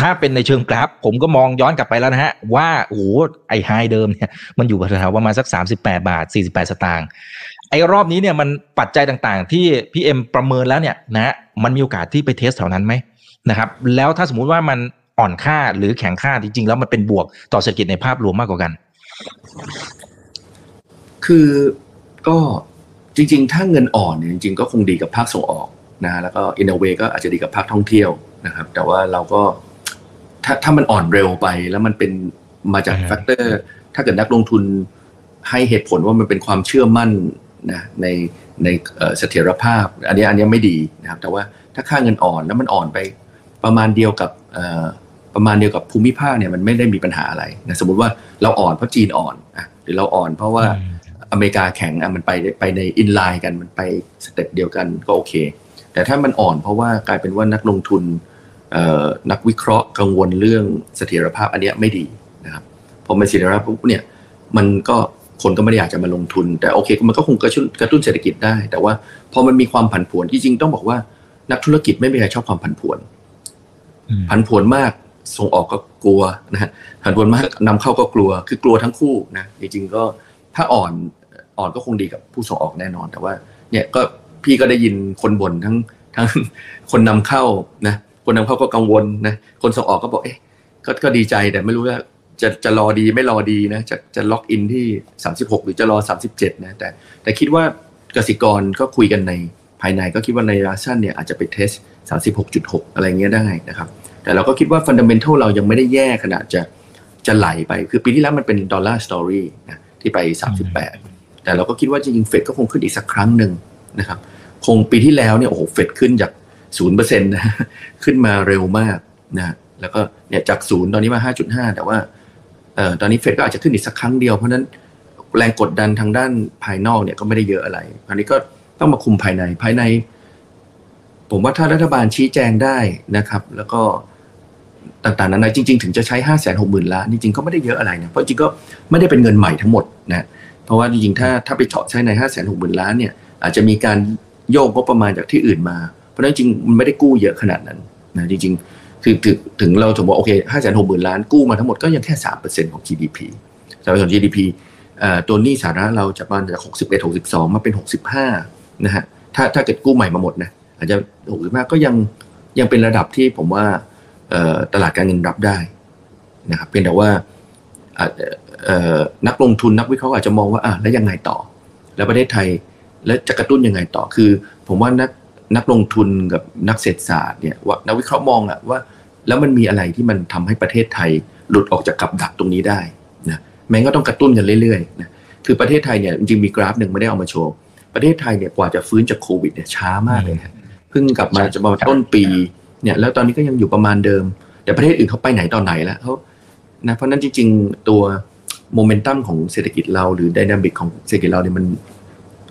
ถ้าเป็นในเชิงกราฟ ผมก็มองย้อนกลับไปแล้วนะฮะ ว่าโอ้โหไอไฮเดิมเนี่ยมันอยู่แถวๆประมาณสัก 38 บาท 48 สตางค์ไอ้รอบนี้เนี่ยมันปัจจัยต่างๆ ที่พี่เอ็มประเมินแล้วเนี่ยนะมันมีโอกาสที่ไปเทสแถวนั้นไหม นะครับ แล้วถ้าสมมุติว่ามันอ่อนค่าหรือแข็งค่าจริงๆ แล้วมันเป็นบวกต่อเศรษฐกิจในภาพรวมมากกว่ากัน คือก็จริง ๆ ถ้าเงินอ่อนเนี่ยจริง ๆ ก็คงดีกับภาคส่งออกนะแล้วก็ in a way ก็อาจจะดีกับภาคท่องเที่ยวนะครับ แต่ว่าเราก็ถ้าถ้ามันอ่อนเร็วไปแล้วมันเป็นมาจาก factor ถ้าเกิดนักลงทุนให้เหตุผลว่ามันเป็นความเชื่อมั่นนะในในเสถียรภาพ อันนี้อันนี้ไม่ดีนะครับ แต่ว่าถ้าค่าเงินอ่อนแล้วมันอ่อนไป ประมาณเดียวกับประมาณเดียวกับภูมิภาคเนี่ยมันไม่ได้มีปัญหาอะไรนะสมมติว่าเราอ่อนเพราะจีนอ่อนอะหรือเราอ่อนเพราะว่าอเมริกาแข็งอะมันไปไปใน in line กันมันไปสเต็ปเดียวกันก็โอเค แต่ถ้ามันอ่อนเพราะว่ากลายเป็นว่านักลงทุนนักวิเคราะห์กังวลเรื่องเสถียรภาพอันนี้ไม่ดีนะครับพอมันเสถียรภาพปุ๊บเนี่ยมันก็คนก็ไม่ได้อยากจะมาลงทุน แต่โอเคมันก็คงกระตุ้นกระตุ้นเศรษฐกิจได้ แต่ว่าพอมันมีความผันผวนที่จริงต้องบอกว่านักธุรกิจไม่มีใครชอบความผันผวน ผันผวนมากส่งออกก็กลัวนะฮะผันผวนมากนำเข้าก็กลัว คือกลัวทั้งคู่นะจริงๆก็ถ้าอ่อนอ่อนก็คงดีกับผู้ส่งออกแน่นอน แต่ว่า เนี่ยก็พี่ก็ได้ยินคนบ่นทั้งทั้งคนนำเข้านะคนนำเข้าก็กังวลนะคนส่งออกก็บอกเอ๊ะก็ก็ดีใจแต่ไม่รู้ว่าจะจะรอดีไม่รอดีนะจะจะล็อกอินที่ 36 หรือจะรอ 37 นะแต่แต่คิดว่ากสิกรก็คุยกันในภายในก็คิดว่าในราชันเนี่ยอาจจะไปเทส 36.6 อะไรเงี้ยได้นะครับ แต่เราก็คิดว่า fundamental เรายังไม่ได้แย่ขนาดจะจะไหลไป คือปีที่แล้วมันเป็น dollar story นะที่ไป 38 แต่เราก็คิดว่าจริงๆเฟดก็คงขึ้นอีกสักครั้งหนึ่งนะครับ คงปีที่แล้วเนี่ยโอ้โหเฟดขึ้นจากศูนย์เปอร์เซ็นต์นะขึ้นมาเร็วมากนะแล้วก็เนี่ยจากศูนย์ตอนนี้มา 5.5 แต่ว่าเอ่อตอนนี้เฟดก็อาจจะขึ้นอีกสักครั้งเดียว เพราะนั้นแรงกดดันทางด้านภายนอกเนี่ยก็ไม่ได้เยอะอะไร อันนี้ก็ต้องมาคุมภายในภายใน ผมว่าถ้ารัฐบาลชี้แจงได้นะครับ แล้วก็ต่างๆนั้นจริง ๆ ถึงจะใช้ห้าแสนหกหมื่นล้านจริงๆก็ไม่ได้เยอะอะไรนะเพราะจริงก็ไม่ได้เป็นเงินใหม่ทั้งหมดนะเพราะว่าจริงๆถ้าถ้าไปเจาะใช้ในห้าแสนหกหมื่นล้านเนี่ยอาจจะมีการโยกก็ประมาณจากที่อื่นมา เพราะนั้นจริงมันไม่ได้กู้เยอะขนาดนั้นนะจริงๆคือถึงถึงเราถือว่าโอเคห้าแสนหกหมื่นล้านกู้มาทั้งหมดก็ยังแค่สามเปอร์เซ็นต์ของ GDP สำหรับ GDP ตัวหนี้สาธารณะเราจะมาจากหกสิบเอ็ดหกสิบสองมาเป็นหกสิบห้านะฮะถ้าถ้าเกิดกู้ใหม่มาหมดนะ อาจจะหกสิบห้าก็ยังยังเป็นระดับที่ผมว่าตลาดการเงินรับได้นะครับเพียงแต่ว่านักลงทุนนักวิเคราะห์อาจจะมองว่าอะแล้วยังไงต่อ แล้วประเทศไทยแล้วจะกระตุ้นยังไงต่อคือ ผมว่านักนักลงทุนกับนักเศรษฐศาสตร์เนี่ยว่านักวิเคราะห์มองอะว่า แล้วมันมีอะไรที่มันทำให้ประเทศไทยหลุดออกจากกับดักตรงนี้ได้นะแม้ก็ต้องกระตุ้นกันเรื่อยๆนะคือประเทศไทยเนี่ยจริงมีกราฟหนึ่งไม่ได้เอามาโชว์ ประเทศไทยเนี่ยกว่าจะฟื้นจากโควิดเนี่ยช้ามากเลยนะ พิ่งกลับมาจะมาต้นปีเนี่ยแล้วตอนนี้ก็ยังอยู่ประมาณเดิม แต่ประเทศอื่นเขาไปไหนตอนไหนแล้วเขานะเพราะนั้นจริง ๆ ตัวโมเมนตัมของเศรษฐกิจเราหรือดินามิกของเศรษฐกิจเราเนี่ยมัน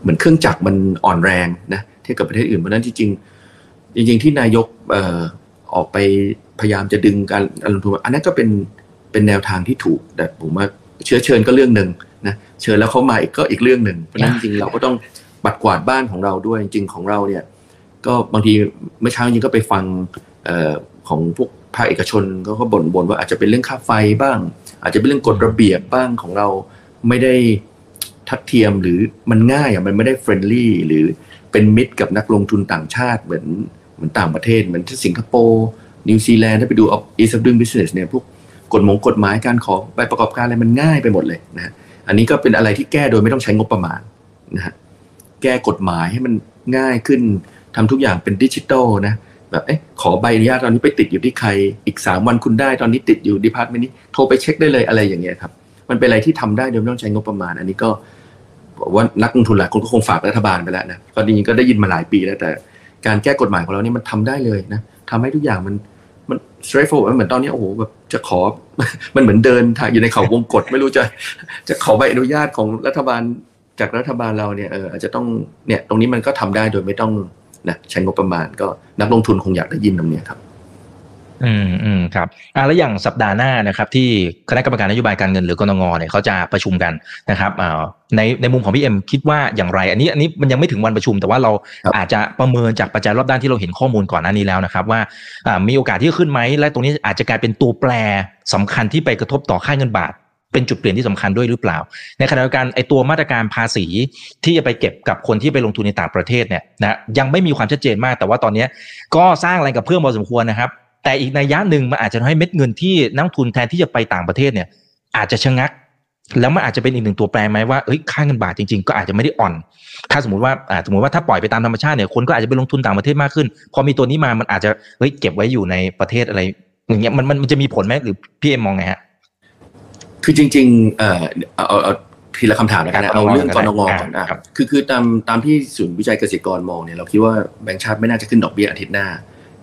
เหมือนเครื่องจักรมันอ่อนแรงนะเทียบกับประเทศอื่นเพราะนั้นจริงๆจริง ๆ ที่นายกเอ่อออกไปพยายามจะดึงการลงทุนอันนั้นก็เป็นเป็นแนวทางที่ถูก แต่ผมว่าเชื้อเชิญก็เรื่องหนึ่งนะเชิญแล้วเขามาอีกก็อีกเรื่องหนึ่งเพราะนั้นจริงๆเราก็ต้องปัดกวาดบ้านของเราด้วยจริงของเราเนี่ย ก็บางทีเมื่อเช้าจริงก็ไปฟังออของพวกภาคเอกชนก็เขาบ่นบ่นว่าอาจจะเป็นเรื่องค่าไฟบ้าง อาจจะเป็นเรื่องกฎระเบียบบ้างของเราไม่ได้ทัดเทียมหรือมันง่ายอะมันไม่ได้ friendly หรือเป็นมิตรกับนักลงทุนต่างชาติเหมือนเหมือนต่างประเทศ เหมือนที่สิงคโปร์นิวซีแลนด์ถ้าไปดู ease of doing business เนี่ยพวกกฎหมงกฎหมายการขอใบประกอบการอะไรมันง่ายไปหมดเลยนะอันนี้ก็เป็นอะไรที่แก้โดยไม่ต้องใช้งบประมาณนะฮะแก้กฎหมายให้มันง่ายขึ้น ทำทุกอย่างเป็นดิจิตอลนะแบบเอ๊ะขอใบอนุญาตตอนนี้ไปติดอยู่ที่ใครอีกสามวันคุณได้ตอนนี้ติดอยู่ department นี้โทรไปเช็คได้เลยอะไรอย่างเงี้ยครับ มันเป็นอะไรที่ทำได้โดยไม่ต้องใช้งบประมาณ อันนี้ก็ว่านักลงทุนหลายคนก็คงฝากรัฐบาลไปแล้วนะก็จริงๆก็ได้ยินมาหลายปีแล้วแต่การแก้กฎหมายของเราเนี่ยมันทำได้เลยนะทำให้ทุกอย่างมันมัน straightforward เหมือนตอนนี้โอ้โหแบบจะขอมันเหมือนเดินทางอยู่ในเขาวงกฏไม่รู้จะจะขอใบอนุญาตของรัฐบาลจากรัฐบาลเราเนี่ยเอออาจจะต้องเนี่ยตรงนี้มันก็ทำได้โดยไม่ต้อง นะใช้งบประมาณก็นักลงทุนคงอยากได้ยินตรงนี้ครับ อืมอืมครับอ่าแล้วอย่างสัปดาห์หน้านะครับ ที่คณะกรรมการนโยบายการเงินหรือกรงเนี่ยเขาจะประชุมกันนะครับอ่าในในมุมของพี่เอ็มคิดว่าอย่างไร อันนี้อันนี้มันยังไม่ถึงวันประชุม แต่ว่าเราครับอาจจะประเมินจากปัจจัยรอบด้านที่เราเห็นข้อมูลก่อนหน้านี้แล้วนะครับ ว่าอ่ามีโอกาสที่จะขึ้นไหมและตรงนี้อาจจะกลายเป็นตัวแปรสำคัญที่ไปกระทบต่อค่าเงินบาท เป็นจุดเปลี่ยนที่สำคัญด้วยหรือเปล่า ในขณะเดียวกันไอตัวมาตรการภาษีที่จะไปเก็บกับคนที่ไปลงทุนในต่างประเทศเนี่ยนะยังไม่มีความชัดเจนมาก แต่ว่าตอนนี้ก็สร้างแรงกับเพื่อมพอสมควรนะครับ แต่อีกในยะหนึ่งมันอาจจะทำให้เม็ดเงินที่นักทุนแทนที่จะไปต่างประเทศเนี่ยอาจจะชะงัก แล้วมันอาจจะเป็นอีกหนึ่งตัวแปรไหมว่าเอ้ยค่าเงินบาทจริงๆ ก็อาจจะไม่ได้อ่อน ถ้าสมมติว่าอ่าสมมติว่าถ้าปล่อยไปตามธรรมชาติเนี่ยคนก็อาจจะไปลงทุนต่างประเทศมากขึ้น พอมีตัวนี้มามันอาจจะเฮ้ยเก็บไว้อยู่ในประเทศอะไรอย่างเงี้ยมันมันมันจะมีผลไหมหรือพี่เอ็มมองไงฮะ คือจริงๆเอ่อเอาเอาเอาทีละคำถามแล้วกันครันะบเอาเรื่องกกรรนนงงก่อนนะครับคือคือตามตามที่ศูนย์วิจัยเกษตรกรมองเนี่ยเราคิดว่าแบงก์ชาติไม่น่าจะขึ้นดอกเบี้ยอาทิตย์หน้า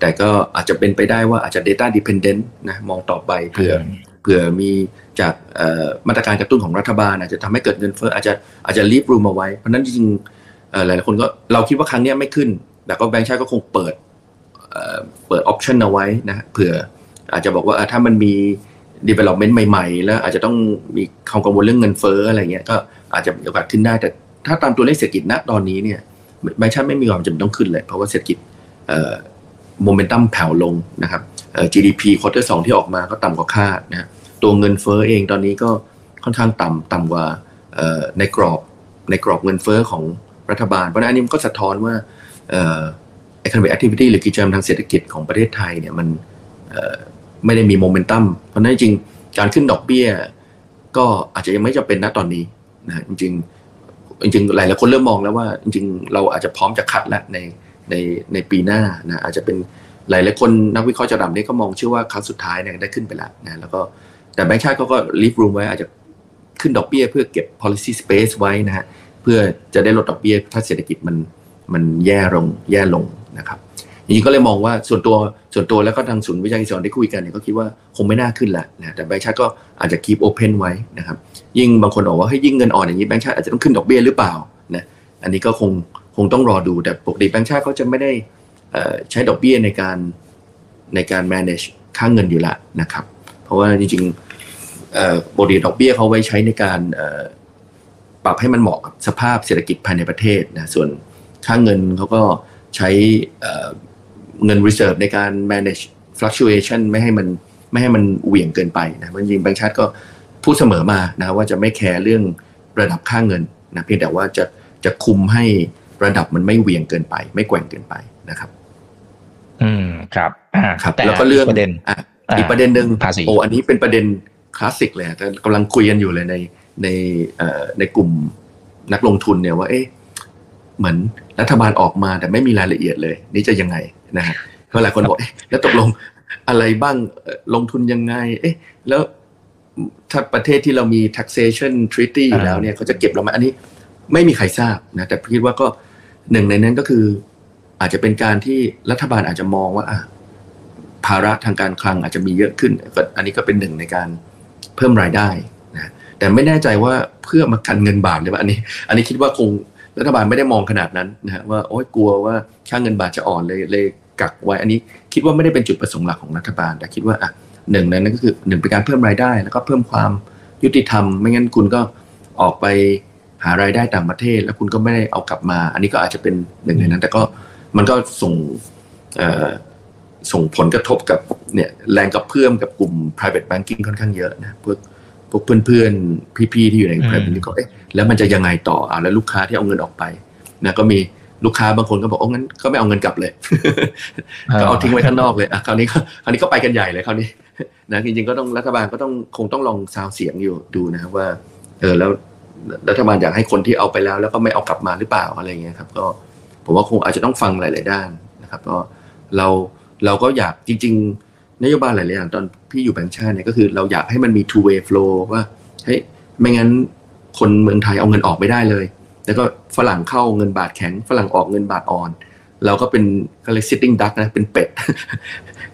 แต่ก็อาจจะเป็นไปได้ว่าอาจจะ data dependent นะมองต่อไปเผื่อเผื่อมีจากเอ่อมาตรการกระตุ้นของรัฐบาล อาจจะทำให้เกิดเงินเฟ้ออาจจะอาจจะรีบรูมเอาไว้ เพราะฉะนั้นจริงๆเอ่อหลายๆคนก็เราคิดว่าครั้งเนี้ยไม่ขึ้น แต่ก็แบงก์ชาติก็คงเปิดเอ่อเปิดออปชันเอาไว้นะเผื่ออาจจะบอกว่าอะถ้ามันมี development ใหม่ๆ แล้วอาจจะต้องมีความกังวลเรื่องเงินเฟ้ออะไรเงี้ยก็อาจจะมีโอกาสขึ้นได้ แต่ถ้าตามตัวเลขเศรษฐกิจณตอนนี้เนี่ยแบงก์ชาติไม่มีความจำเป็นต้องขึ้นเลย เพราะว่าเศรษฐกิจโมเมนตัมแผ่วลงนะครับ GDP ควอเตอร์สองที่ออกมาก็ต่ำกว่าคาดนะตัวเงินเฟ้อเองตอนนี้ก็ค่อนข้างต่ำต่ำกว่าในกรอบในกรอบเงินเฟ้อของรัฐบาล เพราะนั้นอันนี้มันก็สะท้อนว่าเอ่อ economic activity หรือกิจกรรมทางเศรษฐกิจของประเทศไทยเนี่ยมัน ไม่ได้มีโมเมนตัมเพราะนั้นจริงการขึ้นดอกเบี้ย ก็อาจจะยังไม่จำเป็นนะตอนนี้นะจริงจริงหลายหลายคนเริ่มมองแล้วว่า จริง เราอาจจะพร้อมจะคัดแล้วในในในปีหน้านะอาจจะเป็นหลายหลายคนนักวิเคราะห์จะดำนี่ก็มองเชื่อว่าครั้งสุดท้ายเนี่ยได้ขึ้นไปแล้วนะแล้วก็แต่แบงก์ชาติเขาก็รีบรูมไว้อาจจะขึ้นดอกเบี้ยเพื่อเก็บ policy space ไว้นะฮะเพื่อจะได้ลดดอกเบี้ยถ้าเศรษฐกิจมันมันแย่ลงแย่ลงนะครับ จริงก็เลยมองว่าส่วนตัวส่วนตัวแล้วก็ทางศูนย์วิจัยเกษตรได้คุยกันเนี่ยก็คิดว่าคงไม่น่าขึ้นละนะแต่แบงก์ชาติก็อาจจะ keep open ไว้นะครับยิ่งบางคนบอกว่าให้ยิ่งเงินอ่อนอย่างนี้แบงก์ชาติอาจจะต้องขึ้นดอกเบี้ยหรือเปล่านะอันนี้ก็คงคงต้องรอดูแต่ปกติแบงก์ชาติเขาจะไม่ได้ใช้ดอกเบี้ยในการในการ manage ค่าเงินอยู่ละนะครับ เพราะว่าจริงๆเอ่อปกติดอกเบี้ยเขาไว้ใช้ในการปรับให้มันเหมาะกับสภาพเศรษฐกิจภายในประเทศนะส่วนค่าเงินเขาก็ใช้ เอ่อเงิน reserve ในการ manage fluctuation ไม่ให้มันไม่ให้มันเหวี่ยงเกินไปนะเพราะจริงๆแบงก์ชาติก็พูดเสมอมานะว่าจะไม่แคร์เรื่องระดับค่าเงินนะเพียงแต่ว่าจะจะคุมให้ระดับมันไม่เหวี่ยงเกินไป ไม่แกว่งเกินไปนะครับ อืมครับอ่าครับแต่แล้วก็เรื่องประเด็นอะอ่าอีกประเด็นหนึ่งภาษีโอ้อันนี้เป็นประเด็นคลาสสิกเลยอะแต่กำลังคุยกันอยู่เลยในในเอ่อในกลุ่มนักลงทุนเนี่ยว่า เอ๊ะเหมือนรัฐบาลออกมาแต่ไม่มีรายละเอียดเลย นี่จะยังไง นะฮะเพราะหลายคนบอกเอ๊ะแล้วตกลงอะไรบ้างเอ่อลงทุนยังไง เอ๊ะ แล้วถ้าประเทศที่เรามี taxation treaty อยู่แล้วเนี่ยเขาจะเก็บเราไหมอันนี้ไม่มีใครทราบนะแต่คิดว่าก็หนึ่งในนั้นก็คือ อาจจะเป็นการที่รัฐบาลอาจจะมองว่าอะภาระทางการคลังอาจจะมีเยอะขึ้นก็อันนี้ก็เป็นหนึ่งในการเพิ่มรายได้นะแต่ไม่แน่ใจว่าเพื่อมากันเงินบาทหรือเปล่าอันนี้ อันนี้คิดว่าคง รัฐบาลไม่ได้มองขนาดนั้นนะฮะว่าโอ๊ยกลัวว่าค่าเงินบาทจะอ่อนเลยเลยกักไว้ อันนี้คิดว่าไม่ได้เป็นจุดประสงค์หลักของรัฐบาล แต่คิดว่าอะหนึ่งในนั้นก็คือหนึ่งเป็นการเพิ่มรายได้ แล้วก็เพิ่มความยุติธรรม ไม่งั้นคุณก็ออกไปหารายได้ต่างประเทศ แล้วคุณก็ไม่ได้เอากลับมา อันนี้ก็อาจจะเป็นหนึ่งในนั้น แต่ก็มันก็ส่งเอ่อส่งผลกระทบกับเนี่ยแรงกับเพื่อมกับกลุ่ม private banking ค่อนข้างเยอะนะพวก พวกเพื่อนๆ พี่ๆ ที่อยู่ในแพลตฟอร์มนี้ก็เอ๊ะแล้วมันจะยังไงต่ออ่าแล้วลูกค้าที่เอาเงินออกไปนะก็มีลูกค้าบางคนก็บอกโอ้งั้นก็ไม่เอาเงินกลับเลย ก็เอาทิ้งไว้ข้างนอกเลยอะคราวนี้ก็คราวนี้ก็ไปกันใหญ่เลยคราวนี้นะจริงๆก็ต้องรัฐบาลก็ต้องคงต้องลองซาวเสียงอยู่ดูนะครับว่าเออแล้วรัฐบาลอยากให้คนที่เอาไปแล้ว แล้วก็ไม่เอากลับมาหรือเปล่าอะไรเงี้ยครับ ก็ผมว่าคงอาจจะต้องฟังหลาย ๆ ด้านนะครับ ก็เราเราก็อยากจริง ๆ นโยบายหลายๆอย่างตอนพี่อยู่แบงค์ชาติเนี่ยก็คือเราอยากให้มันมี two way flow ว่าเฮ้ยไม่งั้นคนเมืองไทยเอาเงินออกไม่ได้เลย แล้วก็ฝรั่งเข้าเงินบาทแข็ง ฝรั่งออกเงินบาทอ่อน เราก็เป็นเขาเรียก sitting duck นะเป็นเป็ด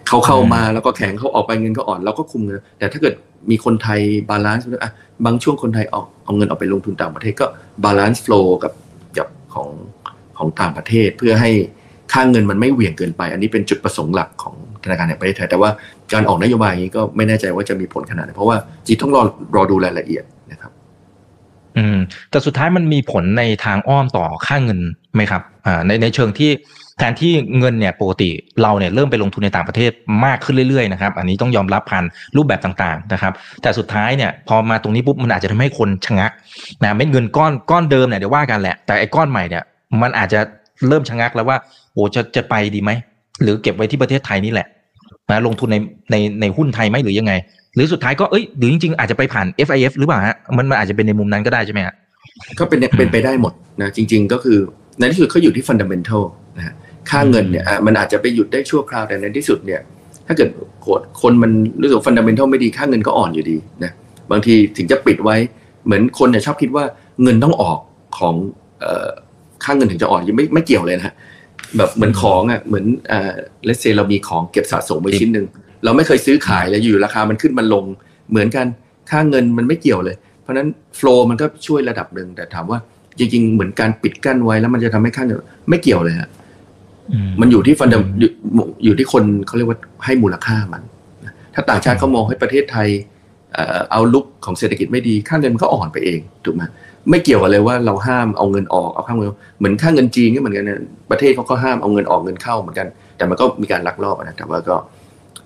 เขาเข้ามาแล้วก็แข็งเขาออกไปเงินก็อ่อนเราก็คุมเงินแต่ถ้าเกิดมีคนไทย balance อะบางช่วงคนไทยออกเอาเงินออกไปลงทุนต่างประเทศก็ balance flow กับกับของของต่างประเทศเพื่อให้ ค่าเงินมันไม่เหวี่ยงเกินไป อันนี้เป็นจุดประสงค์หลักของธนาคารแห่งประเทศไทย แต่ว่าการออกนโยบายนี้ก็ไม่แน่ใจว่าจะมีผลขนาดไหนเพราะว่าจริงต้องรอรอดูรายละเอียดนะครับ อืม แต่สุดท้ายมันมีผลในทางอ้อมต่อค่าเงินไหมครับ อ่า ในในเชิงที่แทนที่เงินเนี่ยปกติเราเนี่ยเริ่มไปลงทุนในต่างประเทศมากขึ้นเรื่อยๆนะครับ อันนี้ต้องยอมรับผ่านรูปแบบต่างๆนะครับ แต่สุดท้ายเนี่ยพอมาตรงนี้ปุ๊บมันอาจจะทำให้คนชะงักนะเม็ดเงินก้อนก้อนเดิมเนี่ยเดี๋ยวว่ากันแหละแต่ไอ้ก้อนใหม่เนี่ยมันอาจจะเริ่มชะงักแล้วว่า โอ้จะจะไปดีไหม หรือเก็บไว้ที่ประเทศไทยนี่แหละนะลงทุนในในในหุ้นไทยไหมหรือยังไง หรือสุดท้ายก็เอ้ยหรือจริงๆ อาจจะไปผ่าน FIF หรือเปล่าฮะมันมันอาจจะเป็นในมุมนั้นก็ได้ใช่ไหมฮะก็เป็นเป็นไปได้หมดนะจริง ๆ ก็คือในที่สุดเขาอยู่ที่ fundamental นะฮะค่าเงินเนี่ยอะมันอาจจะไปหยุดได้ชั่วคราวแต่ในที่สุดเนี่ย ถ้าเกิดคนมันรู้สึก fundamental ไม่ดีค่าเงินก็อ่อนอยู่ดีนะบางทีถึงจะปิดไว้เหมือนคนเนี่ยชอบคิดว่าเงินต้องออกของเอ่อค่าเงินถึงจะอ่อนยังไม่ไม่เกี่ยวเลยนะฮะ แบบเหมือนของอะเหมือนอ่า let's say เรามีของเก็บสะสมไว้ชิ้นหนึ่งเราไม่เคยซื้อขายเลยอยู่ราคามันขึ้นมันลงเหมือนกันค่าเงินมันไม่เกี่ยวเลย เพราะฉะนั้นโฟล์มันก็ช่วยระดับหนึ่งแต่ถามว่าจริง ๆ เหมือนการปิดกั้นไว้แล้วมันจะทำให้ค่าเงินไม่เกี่ยวเลยฮะมันอยู่ที่ฟันดัมอยู่อยู่ที่คนเขาเรียกว่าให้มูลค่ามัน ถ้าต่างชาติเขามองให้ประเทศไทยเอาลุกของเศรษฐกิจไม่ดีค่าเงินมันก็อ่อนไปเองถูกไหม ไม่เกี่ยวกันเลยว่าเราห้ามเอาเงินออกเอาค่าเงินเหมือนค่าเงินจีนก็เหมือนกันนะประเทศเขาก็ห้ามเอาเงินออกเงินเข้าเหมือนกัน แต่มันก็มีการลักลอบนะแต่ว่าก็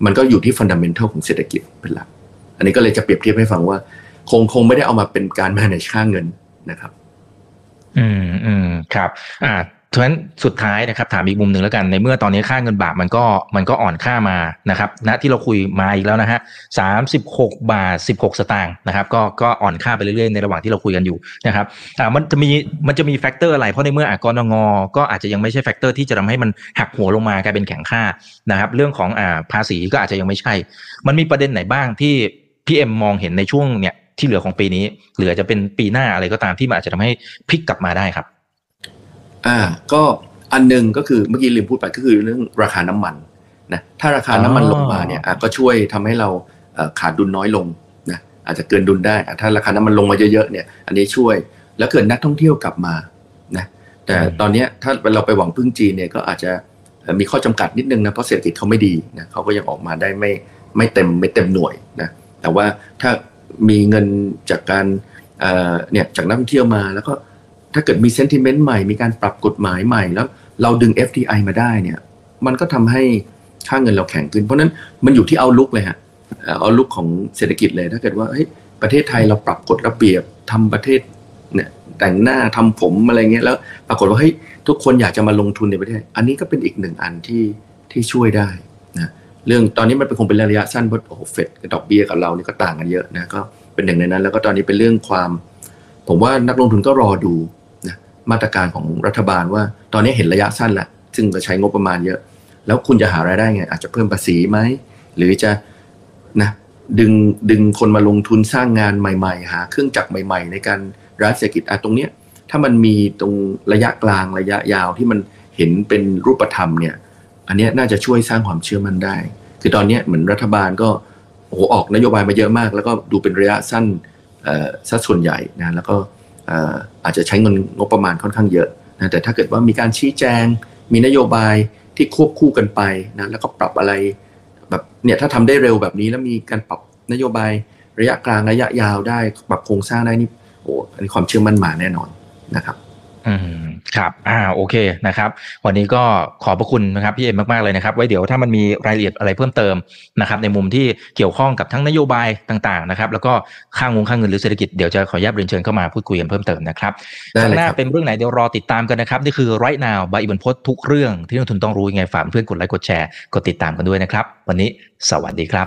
มันก็อยู่ที่ fundamental ของเศรษฐกิจเป็นหลัก อันนี้ก็เลยจะเปรียบเทียบให้ฟังว่า คงคงไม่ได้เอามาเป็นการ manage ค่าเงินนะครับ อืมอืมครับ อ่า เพราะฉะนั้นสุดท้ายนะครับถามอีกมุมหนึ่งแล้วกันในเมื่อตอนนี้ค่าเงินบาทมันก็มันก็อ่อนค่ามานะครับณที่เราคุยมาอีกแล้วนะฮะสามสิบหกบาทสิบหกสตางค์นะครับก็ก็อ่อนค่าไปเรื่อยๆในระหว่างที่เราคุยกันอยู่นะครับอ่ามันจะมีมันจะมี factor อะไรเพราะในเมื่ออากรงก็อาจจะยังไม่ใช่ factor ที่จะทำให้มันหักหัวลงมากลายเป็นแข็งค่านะครับเรื่องของอ่าภาษีก็อาจจะยังไม่ใช่ มันมีประเด็นไหนบ้างที่พี่เอ็มมองเห็นในช่วงเนี่ยที่เหลือของปีนี้ เหลือจะเป็นปีหน้าอะไรก็ตามที่มันอาจจะทำให้พลิกกลับมาได้ครับ อ่าก็อันหนึ่งก็คือเมื่อกี้ลืมพูดไปก็คือเรื่องราคาน้ำมันนะถ้าราคาน้ำมันลงมาเนี่ยก็ช่วยทำให้เราขาดดุลน้อยลงนะอาจจะเกินดุลได้ถ้าราคาน้ำมันลงมาเยอะๆเนี่ย อันนี้ช่วยแล้วเกิดนักท่องเที่ยวกลับมานะแต่ตอนนี้ถ้าเราไปหวังพึ่งจีนเนี่ยก็อาจจะมีข้อจำกัดนิดนึงนะเพราะเศรษฐกิจเขาไม่ดีนะเขาก็ยังออกมาได้ไม่ไม่เต็มไม่เต็มหน่วยนะแต่ว่าถ้ามีเงินจากการเนี่ยจากนักท่องเที่ยวมาแล้วก็ ถ้าเกิดมีเซนติเมนต์ใหม่ มีการปรับกฎหมายใหม่แล้ว เราดึง FDI มาได้เนี่ย มันก็ทำให้ค่าเงินเราแข็งขึ้น เพราะนั้นมันอยู่ที่เอาลุกเลยฮะเอาลุกของเศรษฐกิจเลย ถ้าเกิดว่าเฮ้ยประเทศไทยเราปรับกฎระเบียบทำประเทศเนี่ยแต่งหน้าทำผมอะไรเงี้ยแล้ว ปรากฏว่าเฮ้ยทุกคนอยากจะมาลงทุนในประเทศ อันนี้ก็เป็นอีกหนึ่งอันที่ที่ช่วยได้นะเรื่องตอนนี้มันเป็นคงเป็นระยะสั้นเพราะโอ้โหเฟดกับดอกเบี้ยกับเราเนี่ก็ต่างกันเยอะนะก็เป็นหนึ่งในนั้น แล้วก็ตอนนี้เป็นเรื่องความ ผมว่านักลงทุนก็รอดู มาตรการของรัฐบาลว่า ตอนนี้เห็นระยะสั้นแหละซึ่งจะใช้งบประมาณเยอะ แล้วคุณจะหารายได้ไง อาจจะเพิ่มภาษีไหม หรือจะนะดึงดึงคนมาลงทุนสร้างงานใหม่ ๆ หา เครื่องจักรใหม่ ๆ ในการรัฐเศรษฐกิจอะตรงเนี้ยถ้ามันมีตรงระยะกลางระยะยาวที่มันเห็นเป็นรูปธรรมเนี่ย อันนี้น่าจะช่วยสร้างความเชื่อมั่นได้ คือตอนนี้เหมือนรัฐบาลก็โอ้โหออกนโยบายมาเยอะมาก แล้วก็ดูเป็นระยะสั้นสัดส่วนใหญ่นะแล้วก็ อาจจะใช้เงินงบประมาณค่อนข้างเยอะนะแต่ถ้าเกิดว่ามีการชี้แจง มีนโยบายที่ควบคู่กันไปนะแล้วก็ปรับอะไรแบบเนี่ยถ้าทำได้เร็วแบบนี้แล้วมีการปรับนโยบายระยะกลางระยะยาวได้ปรับโครงสร้างได้นี่โอ้อันนี้ความเชื่อมั่นมาแน่นอนนะครับ อืม ครับอ่าโอเคนะครับ วันนี้ก็ขอบพระคุณนะครับพี่เอ็มมากๆเลยนะครับ ไว้เดี๋ยวถ้ามันมีรายละเอียดอะไรเพิ่มเติมนะครับ ในมุมที่เกี่ยวข้องกับทั้งนโยบายต่างๆนะครับ แล้วก็ค่างงค่างเงินหรือเศรษฐกิจเดี๋ยวจะขออนุญาตเรียนเชิญเข้ามาพูดคุยกันเพิ่มเติมนะครับได้ข้างเลยหน้าครับเป็นเรื่องไหนเดี๋ยวรอติดตามกันนะครับนี่คือ right now บายอิบันพศทุกเรื่องที่นักทุนต้องรู้ยังไงฝากเพื่อนกดไลค์กดแชร์กดติดตามกันด้วยนะครับ วันนี้สวัสดีครับ